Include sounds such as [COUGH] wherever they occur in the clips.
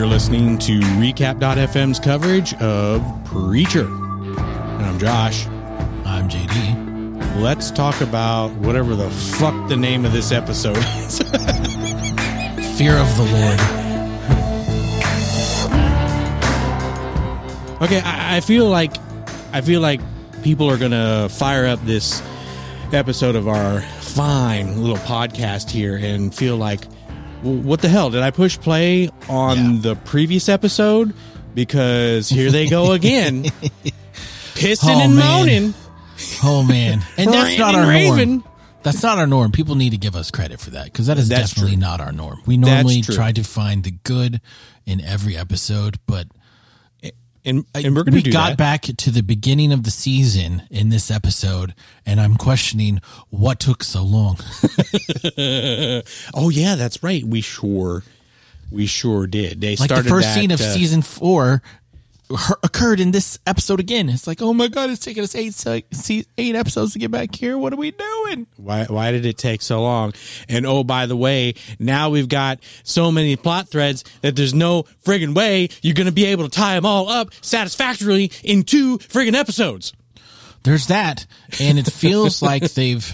You're listening to Recap.fm's coverage of Preacher. And I'm Josh. I'm JD. Let's talk about whatever the fuck the name of this episode is. [LAUGHS] Fear of the Lord. okay, I, I feel like I feel like people are gonna fire up this episode of our fine little podcast here and feel like "W- what the hell did i push play on Yeah. the previous episode because here they go again [LAUGHS] pissing Oh, and man. moaning Oh man, and that's not our raving. norm. That's not our norm. People need to give us credit for that because that is That's definitely true. not our norm. We normally try to find the good in every episode, but and, and we're gonna we do got that. back to the beginning of the season in this episode, and I'm questioning what took so long. [LAUGHS] oh yeah that's right we sure we sure did they Like started the first that, scene of uh, season four occurred in this episode again. It's like, oh my god, it's taking us eight se- se- eight episodes to get back here. What are we doing? Why why did it take so long? And oh, by the way, now we've got so many plot threads that there's no friggin' way you're gonna be able to tie them all up satisfactorily in two friggin' episodes. there's that and it feels [LAUGHS] like they've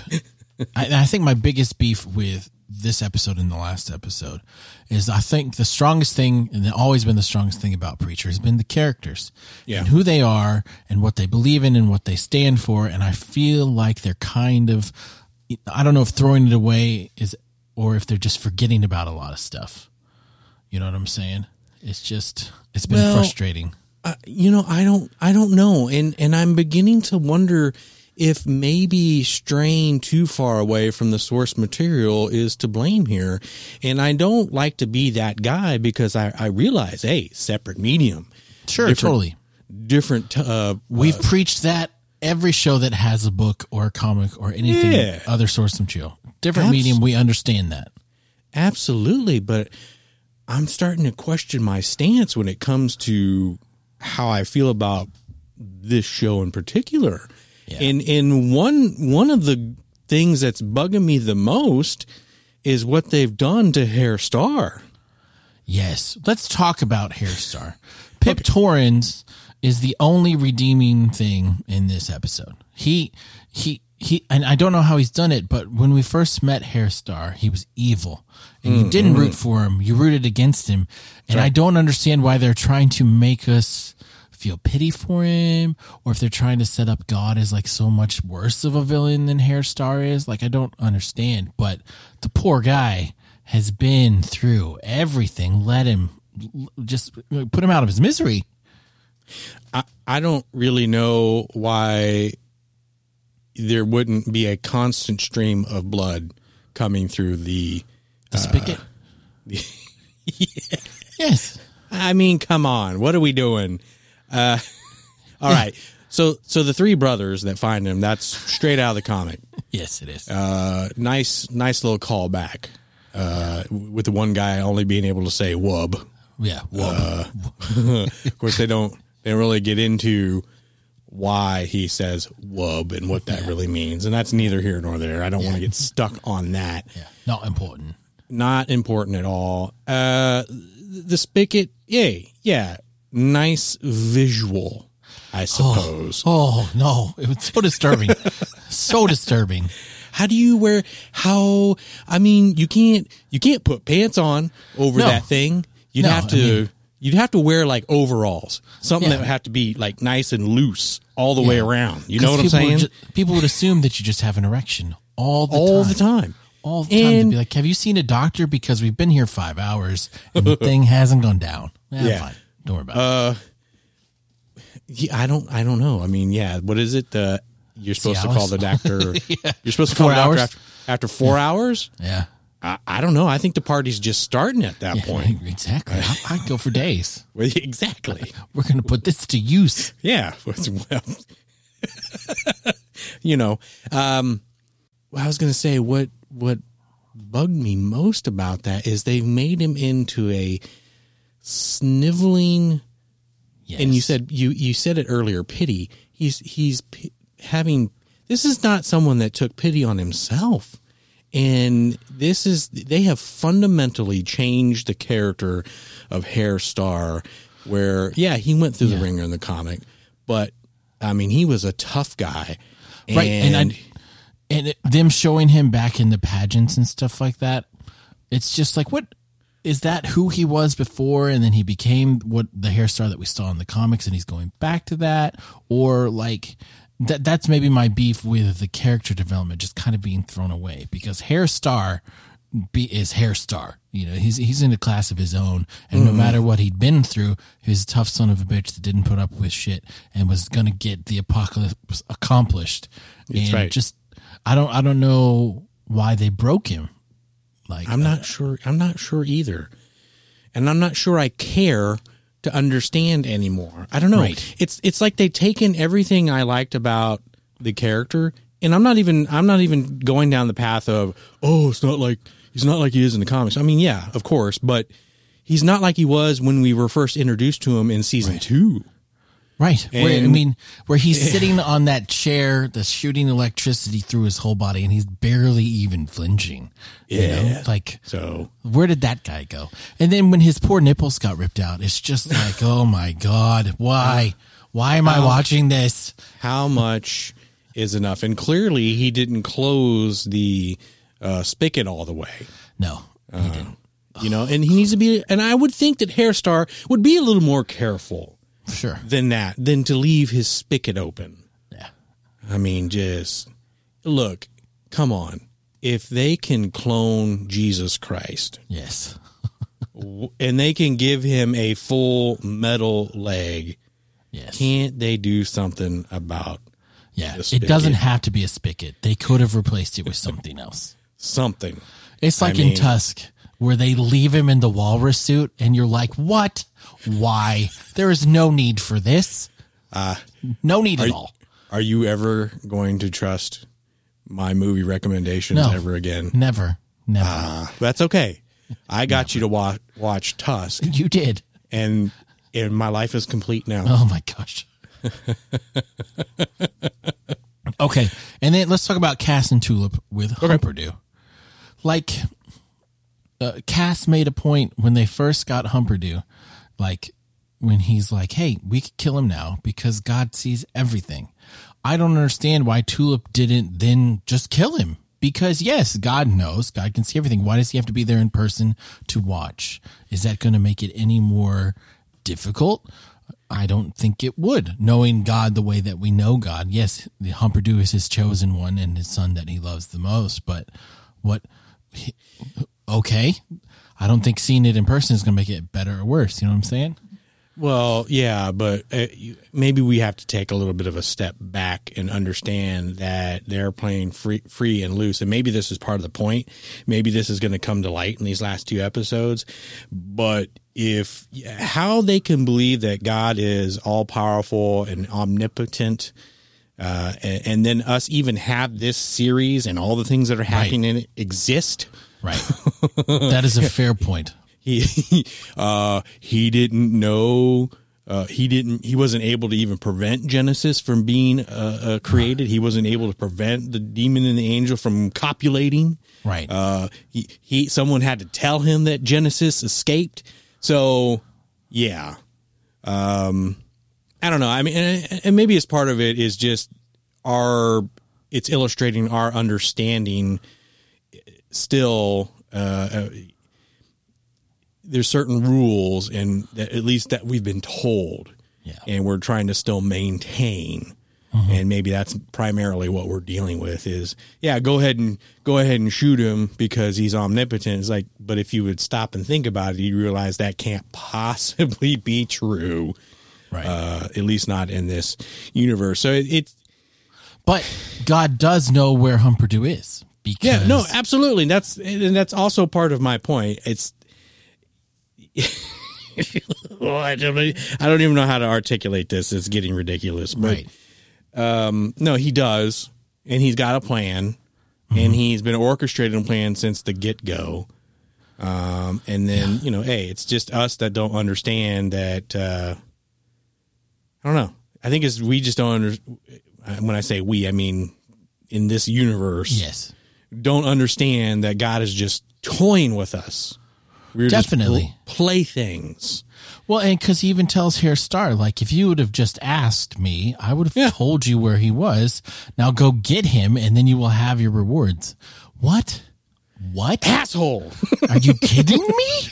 I, I think my biggest beef with this episode and the last episode is i think the strongest thing and always been the strongest thing about preacher has been the characters Yeah. and who they are and what they believe in and what they stand for. And i feel like they're kind of i don't know if throwing it away is or if they're just forgetting about a lot of stuff. You know what i'm saying? It's just it's been Well, frustrating. Uh, you know, I don't I don't know, and and I'm beginning to wonder if maybe straying too far away from the source material is to blame here. And I don't like to be that guy because I I realize, hey, separate medium, sure totally different. Uh, We've preached that every show that has a book or a comic or anything Yeah. other source material. Different medium, we understand that. Absolutely, but I'm starting to question my stance when it comes to how I feel about this show in particular. Yeah. And and one one of the things that's bugging me the most is what they've done to Herr Starr. Yes. Let's talk about Herr Starr. [LAUGHS] Pip Torrens is the only redeeming thing in this episode. He he he and I don't know how he's done it, but when we first met Herr Starr, he was evil. And you mm, didn't mm. root for him. You rooted against him. And I don't understand why they're trying to make us feel pity for him or if they're trying to set up God as like so much worse of a villain than Herr Starr is. Like I don't understand, but the poor guy has been through everything. Let him just put him out of his misery. I, I don't really know why there wouldn't be a constant stream of blood coming through the The uh, spigot. [LAUGHS] Yes. I mean, come on, what are we doing? Uh, [LAUGHS] all right, so so the three brothers that find him, that's straight out of the comic. Yes, it is. Uh, nice, nice little callback. Uh, with the one guy only being able to say "wub." yeah. Well, uh, [LAUGHS] Of course, they don't they don't really get into why he says "wub" and what that really means, and that's neither here nor there. I don't want to get stuck on that. yeah. Not important. not important at all. Uh, the spigot, yay, yeah, nice visual, I suppose. Oh no, it was so disturbing. [LAUGHS] so disturbing. How do you wear? How? I mean, you can't you can't put pants on over No. that thing. You'd No, have I to. mean- You'd have to wear like overalls, something Yeah. that would have to be like nice and loose all the way around. You know what I'm saying? would ju- people would assume that you just have an erection all the all time. the time. all the time to And- be like, "Have you seen a doctor? Because we've been here five hours and the [LAUGHS] thing hasn't gone down." Eh, Yeah. fine. Don't worry about Uh, it. Yeah, I don't. I don't know. I mean, yeah. What is it? Uh, you're supposed to call the doctor. [LAUGHS] Yeah. You're supposed to call the doctor after, after four hours. Yeah, I, I don't know. I think the party's just starting at that yeah point. [LAUGHS] exactly. I, I'd go for days. [LAUGHS] Well, exactly. We're going to put this to use. Yeah. Well, you know, um, I was going to say what what bugged me most about that is they've made him into a sniveling Yes. and you said you you said it earlier pity he's he's p- having this is not someone that took pity on himself and this is they have fundamentally changed the character of Herr Starr. Where yeah, he went through the ringer in the comic, but I mean he was a tough guy, right and I, and it, them showing him back in the pageants and stuff like that it's just like what is that who he was before and then he became what the Herr Starr that we saw in the comics and he's going back to that or like that that's maybe my beef with the character development just kind of being thrown away because Herr Starr be, is Herr Starr you know he's he's in a class of his own and mm-hmm. no matter what he'd been through he was a tough son of a bitch that didn't put up with shit and was gonna get the apocalypse accomplished that's and right. just i don't i don't know why they broke him like I'm not uh, sure. I'm not sure either, and I'm not sure I care to understand anymore. I don't know. Right. It's it's like they've taken everything I liked about the character, and I'm not even I'm not even going down the path of oh, it's not like he's not like he is in the comics. I mean, yeah, of course, but he's not like he was when we were first introduced to him in season Right. two. Right. where, I mean, where he's sitting on that chair that's shooting electricity through his whole body and he's barely even flinching. You know, Yeah. like So where did that guy go? And then when his poor nipples got ripped out, it's just like, oh my God, why? Why am I watching this? how much is enough? And clearly, he didn't close the uh, spigot all the way. No, he didn't. You know, and he needs to be. And I would think that Herr Starr would be a little more careful Sure. than that, than to leave his spigot open. Yeah. I mean, just look, come on. If they can clone Jesus Christ Yes. and they can give him a full metal leg, Yes. can't they do something about yeah. It spigot. doesn't have to be a spigot. They could have replaced it with something else. something? It's like I in mean- Tusk where they leave him in the walrus suit and you're like, what? Why? There is no need for this. Uh, no need at all. Are you ever going to trust my movie recommendations No. ever again? Never. Never. Uh, that's okay. I got you to watch watch Tusk, [LAUGHS] you did. and and my life is complete now. Oh my gosh. [LAUGHS] okay. And then let's talk about Cass and Tulip with Humperdoo. Like, uh, Cass made a point when they first got Humperdoo, like when he's like, hey, we could kill him now because God sees everything. I don't understand why Tulip didn't then just kill him. Because yes, God knows, God can see everything. Why does he have to be there in person to watch? Is that going to make it any more difficult? I don't think it would. Knowing God the way that we know God, yes, the Humperdoo is his chosen one and his son that he loves the most. But what? Okay, I don't think seeing it in person is going to make it better or worse. You know what I'm saying? Well, yeah, but uh, maybe we have to take a little bit of a step back and understand that they're playing free, free and loose, and maybe this is part of the point. Maybe this is going to come to light in these last two episodes. But if how they can believe that God is all powerful and omnipotent, uh, and, and then us even have this series and all the things that are happening in it exist. Right. [LAUGHS] that is a fair point. he uh he didn't know uh, he didn't he wasn't able to even prevent genesis from being uh, uh, created he wasn't able to prevent the demon and the angel from copulating Right. uh he, he someone had to tell him that genesis escaped so yeah um i don't know i mean and, and maybe as part of it is just our it's illustrating our understanding still uh, uh there's certain rules and that at least that we've been told Yeah. and we're trying to still maintain Mm-hmm. and maybe that's primarily what we're dealing with is yeah go ahead and go ahead and shoot him because he's omnipotent it's like but if you would stop and think about it you realize that can't [LAUGHS] possibly be true right. uh at least not in this universe so it, it's but God does know where Humperdoo is. Because Yeah, no, absolutely. That's and that's also part of my point. It's [LAUGHS] well, I don't I don't even know how to articulate this. It's getting ridiculous. But right. no, he does, and he's got a plan, and he's been orchestrating a plan since the get go. Um, and then you know, hey, it's just us that don't understand that. Uh, I don't know. I think it's we just don't under. When I say we, I mean in this universe Yes. Don't understand that God is just toying with us. We're Definitely. playthings. Well, and because he even tells Herr Starr, like, if you would have just asked me, I would have Yeah. told you where he was. Now go get him, and then you will have your rewards. What? What? Asshole. [LAUGHS] Are you kidding me?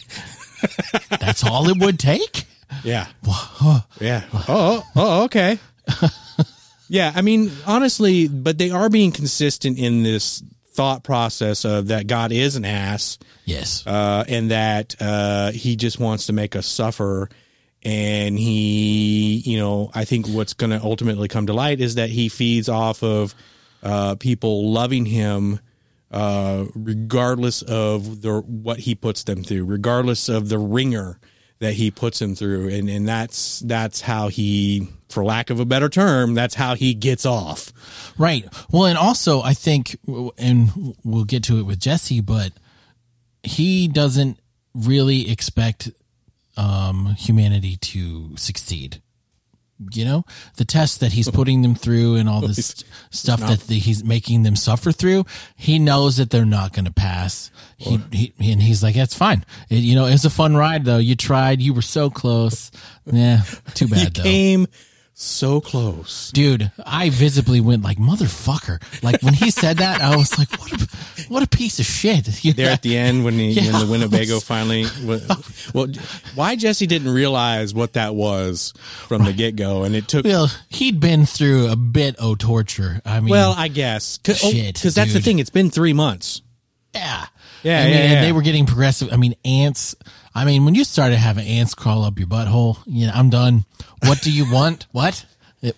That's all it would take? Yeah. Yeah. Oh, oh, okay. [LAUGHS] yeah, I mean, honestly, but they are being consistent in this thought process of that God is an ass, Yes. uh, and that uh, he just wants to make us suffer. And he, you know, I think what's going to ultimately come to light is that he feeds off of uh, people loving him, uh, regardless of the what he puts them through, regardless of the ringer that he puts them through, and and that's that's how he, for lack of a better term, that's how he gets off. Right. Well, and also I think, and we'll get to it with Jesse, but he doesn't really expect um, humanity to succeed. You know, the tests that he's [LAUGHS] putting them through and all this stuff that the, he's making them suffer through, he knows that they're not going to pass. He, he and he's like, "That's fine. It, you know, it's a fun ride though. You tried. You were so close. Yeah, too [LAUGHS] You bad though." came so close. Dude, I visibly went like motherfucker. Like when he said that, I was like, "What a what a piece of shit!" You [LAUGHS] there know? at the end when, he, Yeah. when the Winnebago finally. [LAUGHS] Well, why Jesse didn't realize what that was from the get go, and it took. Well, he'd been through a bit of torture. I mean, Well, I guess because oh, Shit, that's the thing. It's been three months. Yeah, Yeah, I mean, yeah, and they were getting progressive. I mean, ants. I mean, when you started having ants crawl up your butthole, you know, I'm done. What do you want? [LAUGHS] what?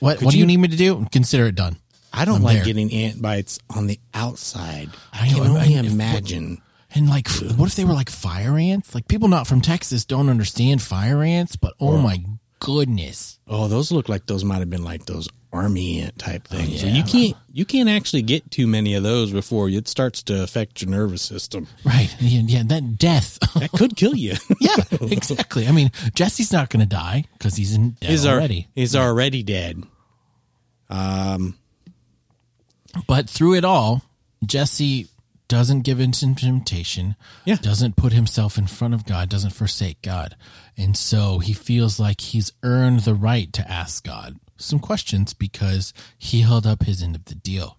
What? what do you you- need me to do? Consider it done. I don't I'm like there. getting ant bites on the outside. I I can know, only if- imagine. And like, what if they were like fire ants? Like people not from Texas don't understand fire ants, but oh my goodness. Oh, those look like those might have been like those army type things. So yeah. you can't you can't actually get too many of those before it starts to affect your nervous system. Right. [LAUGHS] Yeah, yeah that death. That could kill you. [LAUGHS] yeah, exactly. I mean, Jesse's not going to die because he's in dead he's already. already he's already dead. Um. But through it all, Jesse doesn't give in to temptation. Yeah. Doesn't put himself in front of God. Doesn't forsake God. And so he feels like he's earned the right to ask God some questions because he held up his end of the deal.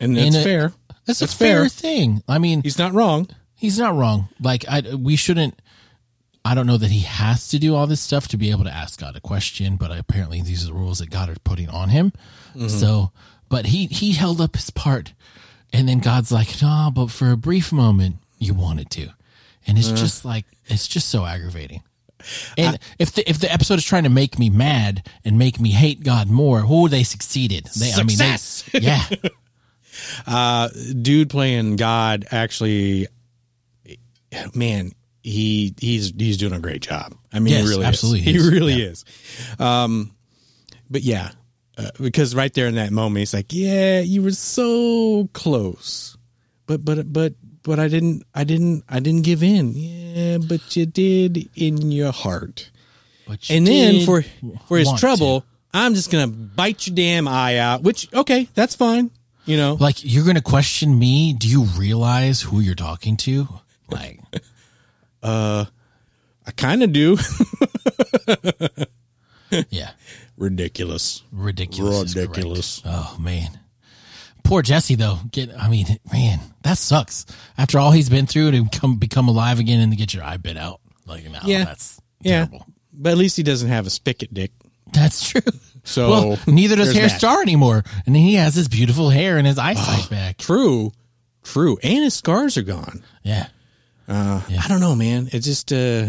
And that's In a- fair. That's, That's a fair, fair. thing. I mean, He's not wrong. he's not wrong. Like I, we shouldn't. I don't know that he has to do all this stuff to be able to ask God a question, but apparently these are the rules that God are putting on him. Mm-hmm. So, but he he held up his part, and then God's like, "No, but for a brief moment, you wanted to," and it's uh-huh. just like it's just so aggravating. And if the if the episode is trying to make me mad and make me hate God more, oh, they succeeded. They, Success. I mean, they, [LAUGHS] yeah, dude playing God actually, man, he he's he's doing a great job. I mean, Yes, he really absolutely is. he He really Yeah. is. Um, but yeah, uh, because right there in that moment, he's like, "Yeah, you were so close, but but but but I didn't I didn't I didn't give in. Yeah, but you did in your heart. but And then for for his trouble, to. I'm just gonna bite your damn eye out. Which okay, that's fine. You know, Like you're going to question me? Do you realize who you're talking to? Like, [LAUGHS] uh, I kind of do. [LAUGHS] yeah, Ridiculous. ridiculous. Ridiculous. Oh man, poor Jesse though. Get, I mean, man, that sucks. After all he's been through to come become alive again and to get your eye bit out. Like, no, Yeah. that's Yeah, terrible. but at least he doesn't have a spigot dick. That's true. So [LAUGHS] well, neither does Hair that. Star anymore, and he has his beautiful hair and his eyesight back. True, true, and his scars are gone. Yeah, Uh, I don't know, man. It just uh,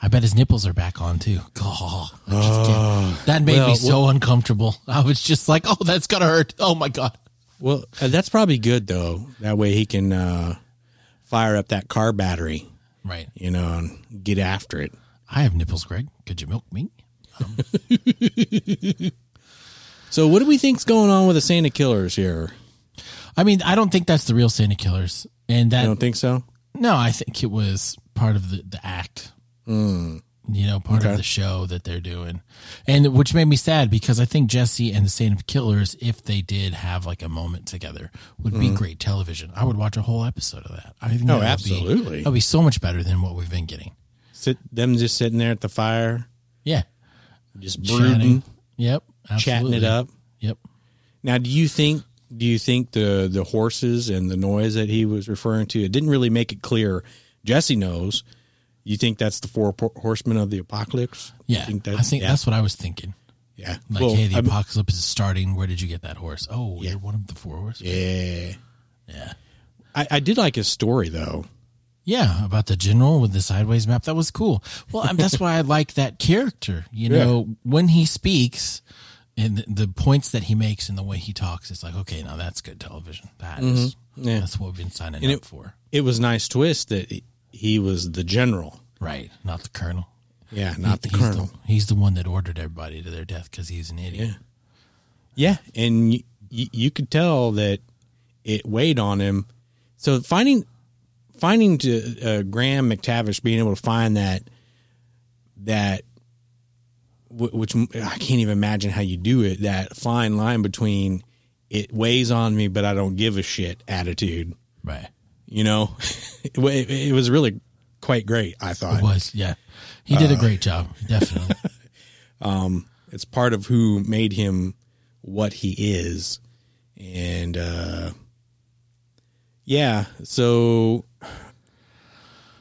I bet his nipples are back on too. God, I that made well, me so uncomfortable. [LAUGHS] I was just like, "Oh, that's gonna hurt." Oh my god. Well, uh, that's probably good though. That way he can uh, fire up that car battery, Right. you know, and get after it. I have nipples, Greg. Could you milk me? [LAUGHS] So, what do we think's going on with the Saint of Killers here? I mean, I don't think that's the real Saint of Killers, and that I don't think so. no, I think it was part of the the act. You know, part Okay. of the show that they're doing, and which made me sad because I think Jesse and the Saint of Killers, if they did have like a moment together, would be great television. I would watch a whole episode of that. I think Mm-hmm. Oh, that would absolutely. Be, that would be so much better than what we've been getting. Sit them just sitting there at the fire, Yeah, just brooding, chatting. Yep, chatting it up. Yep. Now, do you think do you think the the horses and the noise that he was referring to? It didn't really make it clear. Jesse knows. You think that's the four horsemen of the apocalypse? Yeah, think that- I think yeah, that's what I was thinking. yeah. Like, Well, hey, the I'm- apocalypse is starting. Where did you get that horse? Oh, you're one of the four horsemen. yeah. Yeah. I, I did like his story though. Yeah, about the general with the sideways map. That was cool. Well, that's why I like that character. You know, when he speaks and the, the points that he makes and the way he talks, it's like, okay, now that's good television. That is- Mm-hmm. Yeah. that's what we've been signing And up it- for. It was a nice twist that he- he was the general. Right. Not the colonel. Yeah, not the he's colonel. he's the one that ordered everybody to their death because he's an idiot. Yeah, and y- y- you could tell that it weighed on him. So finding finding to uh, Graham McTavish being able to find that that wh- which I can't even imagine how you do it. That fine line between it weighs on me, but I don't give a shit attitude. Right. You know, [LAUGHS] it, wa- it was really quite great. I thought It was. Yeah. He did a Uh, great job. Definitely. [LAUGHS] um, it's part of who made him what he is and uh yeah so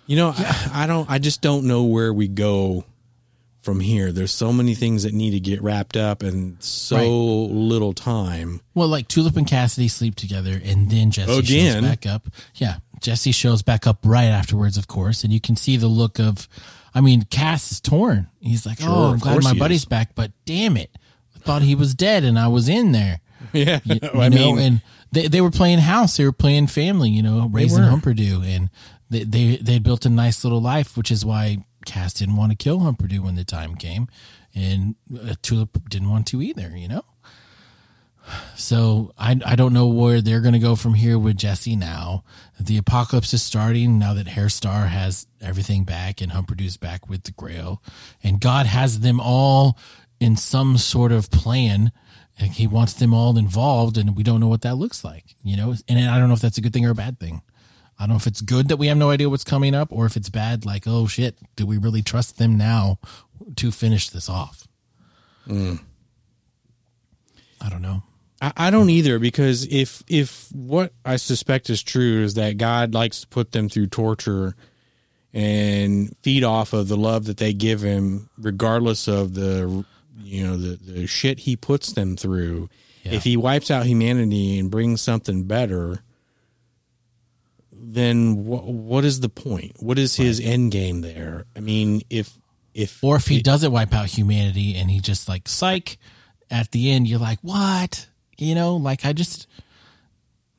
you know I, I don't i just don't know where we go from here there's so many things that need to get wrapped up and so Right. little time Well, like Tulip and Cassidy sleep together, and then Jesse Again. shows back up. Yeah, Jesse shows back up right afterwards, of course, and you can see the look of. I mean, Cass is torn. He's like, Sure, "Oh, I'm glad my buddy's is. back, but damn it, I thought he was dead, and I was in there." [LAUGHS] yeah [LAUGHS] You, i know, mean and they they were playing house, they were playing family, you know, raising were. Humperdoo, and they they they built a nice little life, which is why Cass didn't want to kill Humperdoo when the time came, and uh, Tulip didn't want to either, you know. So I I don't know where they're going to go from here with Jesse now. The apocalypse is starting now that Herr Starr has everything back and Humperdoo's back with the Grail, and God has them all in some sort of plan. And he wants them all involved, and we don't know what that looks like, you know. And I don't know if that's a good thing or a bad thing. I don't know if it's good that we have no idea what's coming up, or if it's bad, like oh shit, do we really trust them now to finish this off? Mm. I don't know. I, I don't either because if if what I suspect is true is that God likes to put them through torture and feed off of the love that they give him, regardless of the you know the the shit he puts them through. Yeah. If he wipes out humanity and brings something better, then what what is the point? What is his end game there? I mean, if if Or if he doesn't wipe out humanity and he just like psych at the end, you're like, what? You know, like I just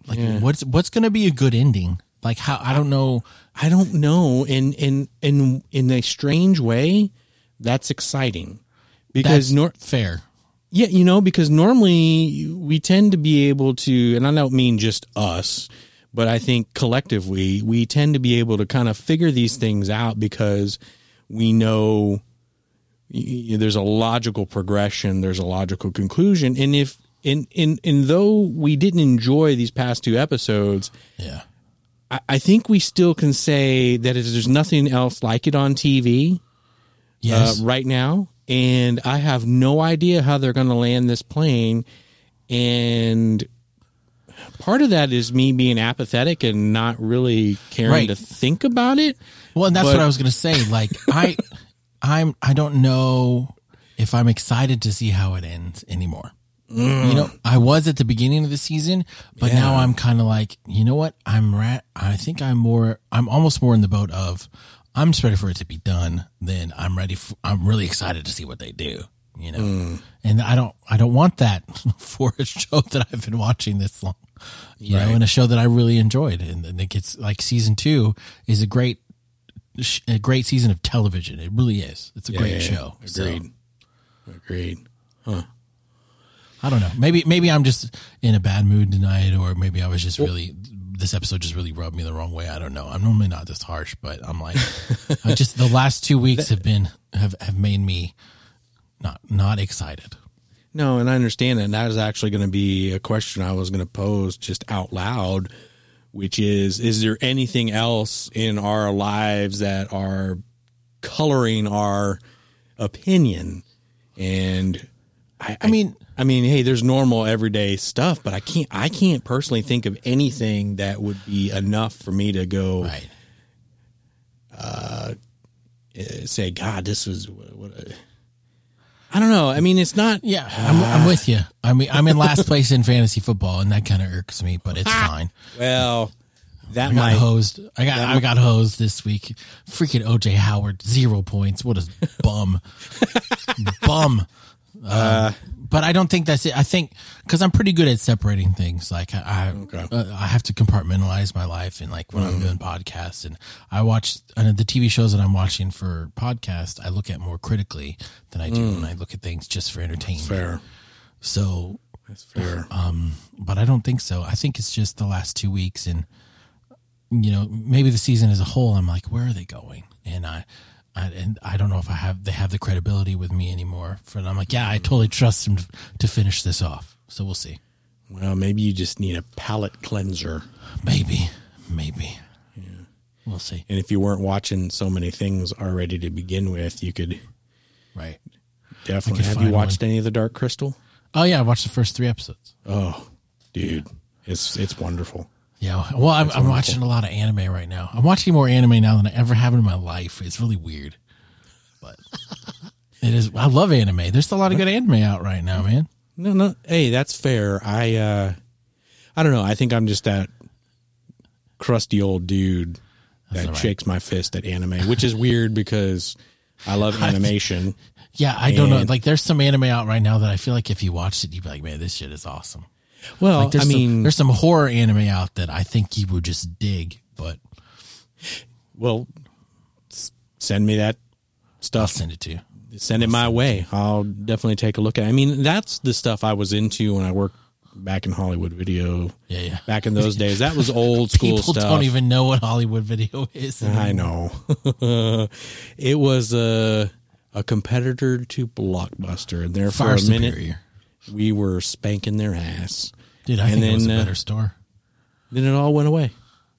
like Yeah. what's what's gonna be a good ending? Like how I don't know. I don't know. In in in in a strange way, that's exciting because That's nor- fair. yeah, you know, because normally we tend to be able to, and I don't mean just us, but I think collectively we tend to be able to kind of figure these things out because we know there's a logical progression, there's a logical conclusion, and if in in and though we didn't enjoy these past two episodes, Yeah. I, I think we still can say that there's nothing else like it on TV Yes. uh, right now, and I have no idea how they're going to land this plane. And part of that is me being apathetic and not really caring Right. to think about it. Well, and that's But- what I was gonna say. Like [LAUGHS] I, I'm I don't know if I'm excited to see how it ends anymore. Mm. You know, I was at the beginning of the season, but now I'm kind of like, you know what? I'm ra- I think I'm more. I'm almost more in the boat of I'm just ready for it to be done. Then I'm ready. For, I'm really excited to see what they do. You know, mm. and I don't. I don't want that [LAUGHS] for a show [LAUGHS] that I've been watching this long. You know, Right. and a show that I really enjoyed, and, and it gets like season two is a great a great season of television. It really is. It's a great Yeah, yeah, show. So, Agreed. Agreed. I don't know. Maybe maybe I'm just in a bad mood tonight, or maybe I was just really this episode just really rubbed me the wrong way. I don't know. I'm normally not this harsh, but I'm like, [LAUGHS] I just the last two weeks have been have have made me not not excited. No, and I understand that. And that is actually going to be a question I was going to pose just out loud, which is Is there anything else in our lives that are coloring our opinion? And I, I mean, I mean, hey, there's normal everyday stuff, but I can't, I can't personally think of anything that would be enough for me to go right? uh, say, God, this was what. what a, I don't know. I mean, it's not. Yeah, I'm, I'm with you. I mean, I'm in last [LAUGHS] place in fantasy football, and that kind of irks me, but it's fine. Well, that I got might. hosed. I got I got hosed this week. Freaking OJ Howard, zero points. What a bum, [LAUGHS] bum. Uh, but I don't think that's it. I think because I'm pretty good at separating things. Like I, I, Okay. uh, I have to compartmentalize my life, and like when I'm doing podcasts, and I watch and the TV shows that I'm watching for podcast, I look at more critically than I do when I look at things just for entertainment. Fair. So, That's fair. [SIGHS] um, but I don't think so. I think it's just the last two weeks, and you know, maybe the season as a whole. I'm like, where are they going? And I, I and I don't know if I have they have the credibility with me anymore. For I'm like, yeah, I totally trust them to, to finish this off. So we'll see. Well, maybe you just need a palate cleanser. Maybe, maybe. Yeah, We'll see. And if you weren't watching so many things already to begin with, you could Right. definitely. Have you watched any of the Dark Crystal? Oh yeah, I watched the first three episodes. Oh, dude, it's it's wonderful. Yeah. Well, I'm, I'm watching a lot of anime right now. I'm watching more anime now than I ever have in my life. It's really weird, but [LAUGHS] it is. I love anime. There's a lot of good anime out right now, man. No, no. Hey, that's fair. I uh I don't know. I think I'm just that crusty old dude that right. shakes my fist at anime, which is weird because I love [LAUGHS] animation. Yeah, I don't know. Like, there's some anime out right now that I feel like if you watched it, you'd be like, man, this shit is awesome. Well, Like, I some, mean, there's some horror anime out that I think you would just dig, but well, send me that I'll stuff. send it to you. Send it my way. I'll definitely take a look at. it. I mean, that's the stuff I was into when I worked back in Hollywood Video. Yeah, yeah. Back in those [LAUGHS] days, that was old school People stuff. don't even know what Hollywood video is. [LAUGHS] I know. [LAUGHS] it was a a competitor to Blockbuster, and there for Far a minute superior. We were spanking their ass. Dude, I And think it was a then, uh, better store. Then it all went away.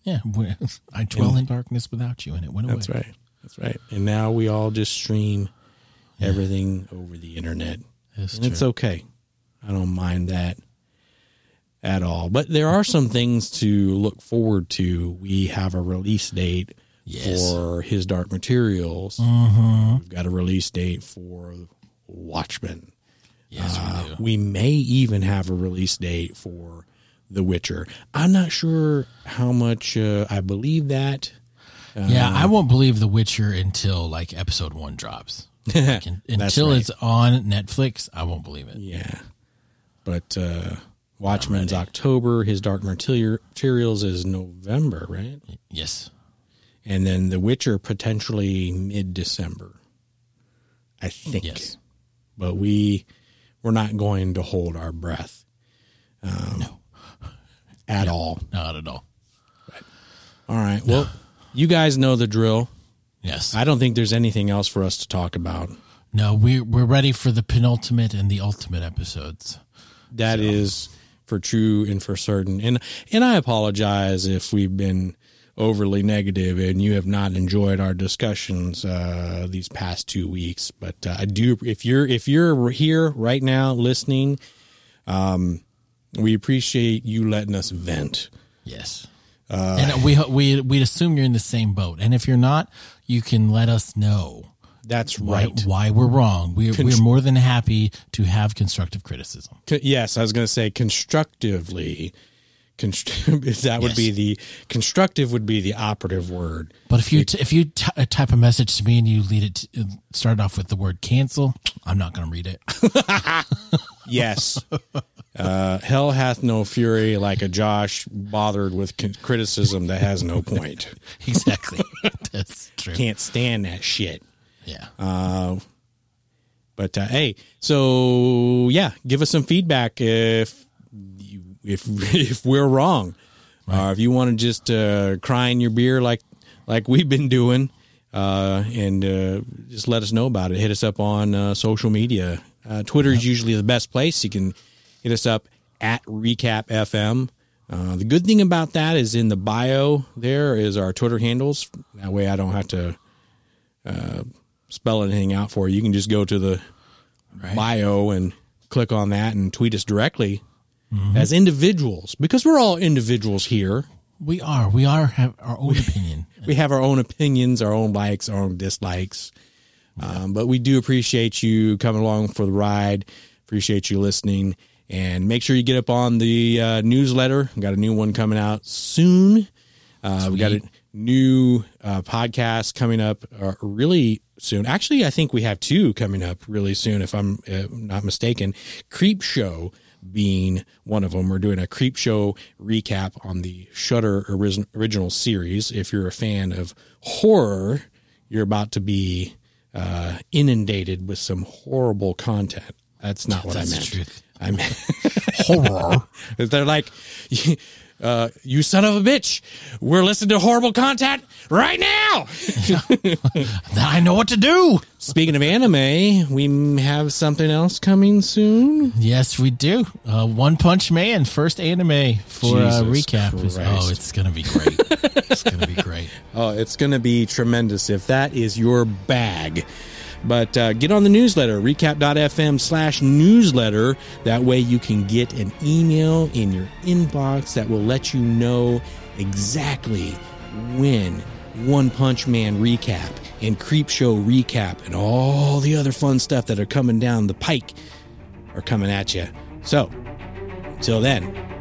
Yeah. [LAUGHS] I dwell in darkness without you, and it went away. That's right. That's right. And now we all just stream everything over the internet. That's and it's okay. I don't mind that at all. But there are some things to look forward to. We have a release date Yes. for his Dark Materials. Mm-hmm. We've got a release date for Watchmen. Yes, Uh, we do. we may even have a release date for The Witcher. I'm not sure how much uh, I believe that. yeah, I won't believe The Witcher until like episode one drops. [LAUGHS] Like, un- until right. it's on Netflix, I won't believe it. Yeah. But uh, Watchmen's October. His Dark Material- Materials is November, right? Yes. And then The Witcher potentially mid December. I think. Yes. But we we're not going to hold our breath. Um, No. At all. Not at all. All right. Well, you guys know the drill. Yes. I don't think there's anything else for us to talk about. no, we're, we're ready for the penultimate and the ultimate episodes. That is for true and for certain. And and I apologize if we've been overly negative and you have not enjoyed our discussions uh, these past two weeks. But uh, I do. If you're if you're here right now listening, um, we appreciate you letting us vent. Yes. Uh, and we we we assume you're in the same boat. And if you're not, you can let us know That's right. why we're wrong. We're, Con- we're more than happy to have constructive criticism. Yes, I was going to say constructively. Const- [LAUGHS] that would Yes. be the constructive would be the operative word. But if you t- if you t- uh, type a message to me and you lead it to, start off with the word cancel, I'm not going to read it. [LAUGHS] Yes. uh, hell hath no fury like a Josh bothered with con- criticism that has no point. [LAUGHS] exactly. That's true. Can't stand that shit. Yeah. But uh, hey, so yeah, give us some feedback if if [LAUGHS] if we're wrong. Uh, if you want to just uh, cry in your beer like like we've been doing, uh, and uh, just let us know about it. Hit us up on uh, social media. Uh, Twitter is usually the best place. You can hit us up at Recap FM. Uh, the good thing about that is in the bio there is our Twitter handles. That way I don't have to uh, spell anything out for you. You can just go to the bio and click on that and tweet us directly as individuals because we're all individuals here. We are. We are have our own opinion. [LAUGHS] We have our own opinions, our own likes, our own dislikes. Um, but we do appreciate you coming along for the ride. Appreciate you listening. And make sure you get up on the uh, newsletter. We got a new one coming out soon. Uh, we got a new uh, podcast coming up uh, really soon. Actually, I think we have two coming up really soon, if I'm uh, not mistaken. Creep Show being one of them. We're doing a Creep Show recap on the Shudder original series. If you're a fan of horror, you're about to be uh, inundated with some horrible content. That's not what That's I the meant. truth. I meant Horror. [LAUGHS] they're like, uh, "You son of a bitch! We're listening to horrible content right now." [LAUGHS] I know what to do. Speaking of anime, we have something else coming soon. Yes, we do. Uh, One Punch Man, first anime for uh, recap. Is, oh, it's gonna be great. it's gonna be great. [LAUGHS] Oh, it's going to be tremendous if that is your bag. But uh, get on the newsletter, recap.fm slash newsletter. That way you can get an email in your inbox that will let you know exactly when One Punch Man recap and Creep Show recap and all the other fun stuff that are coming down the pike are coming at you. So, till then,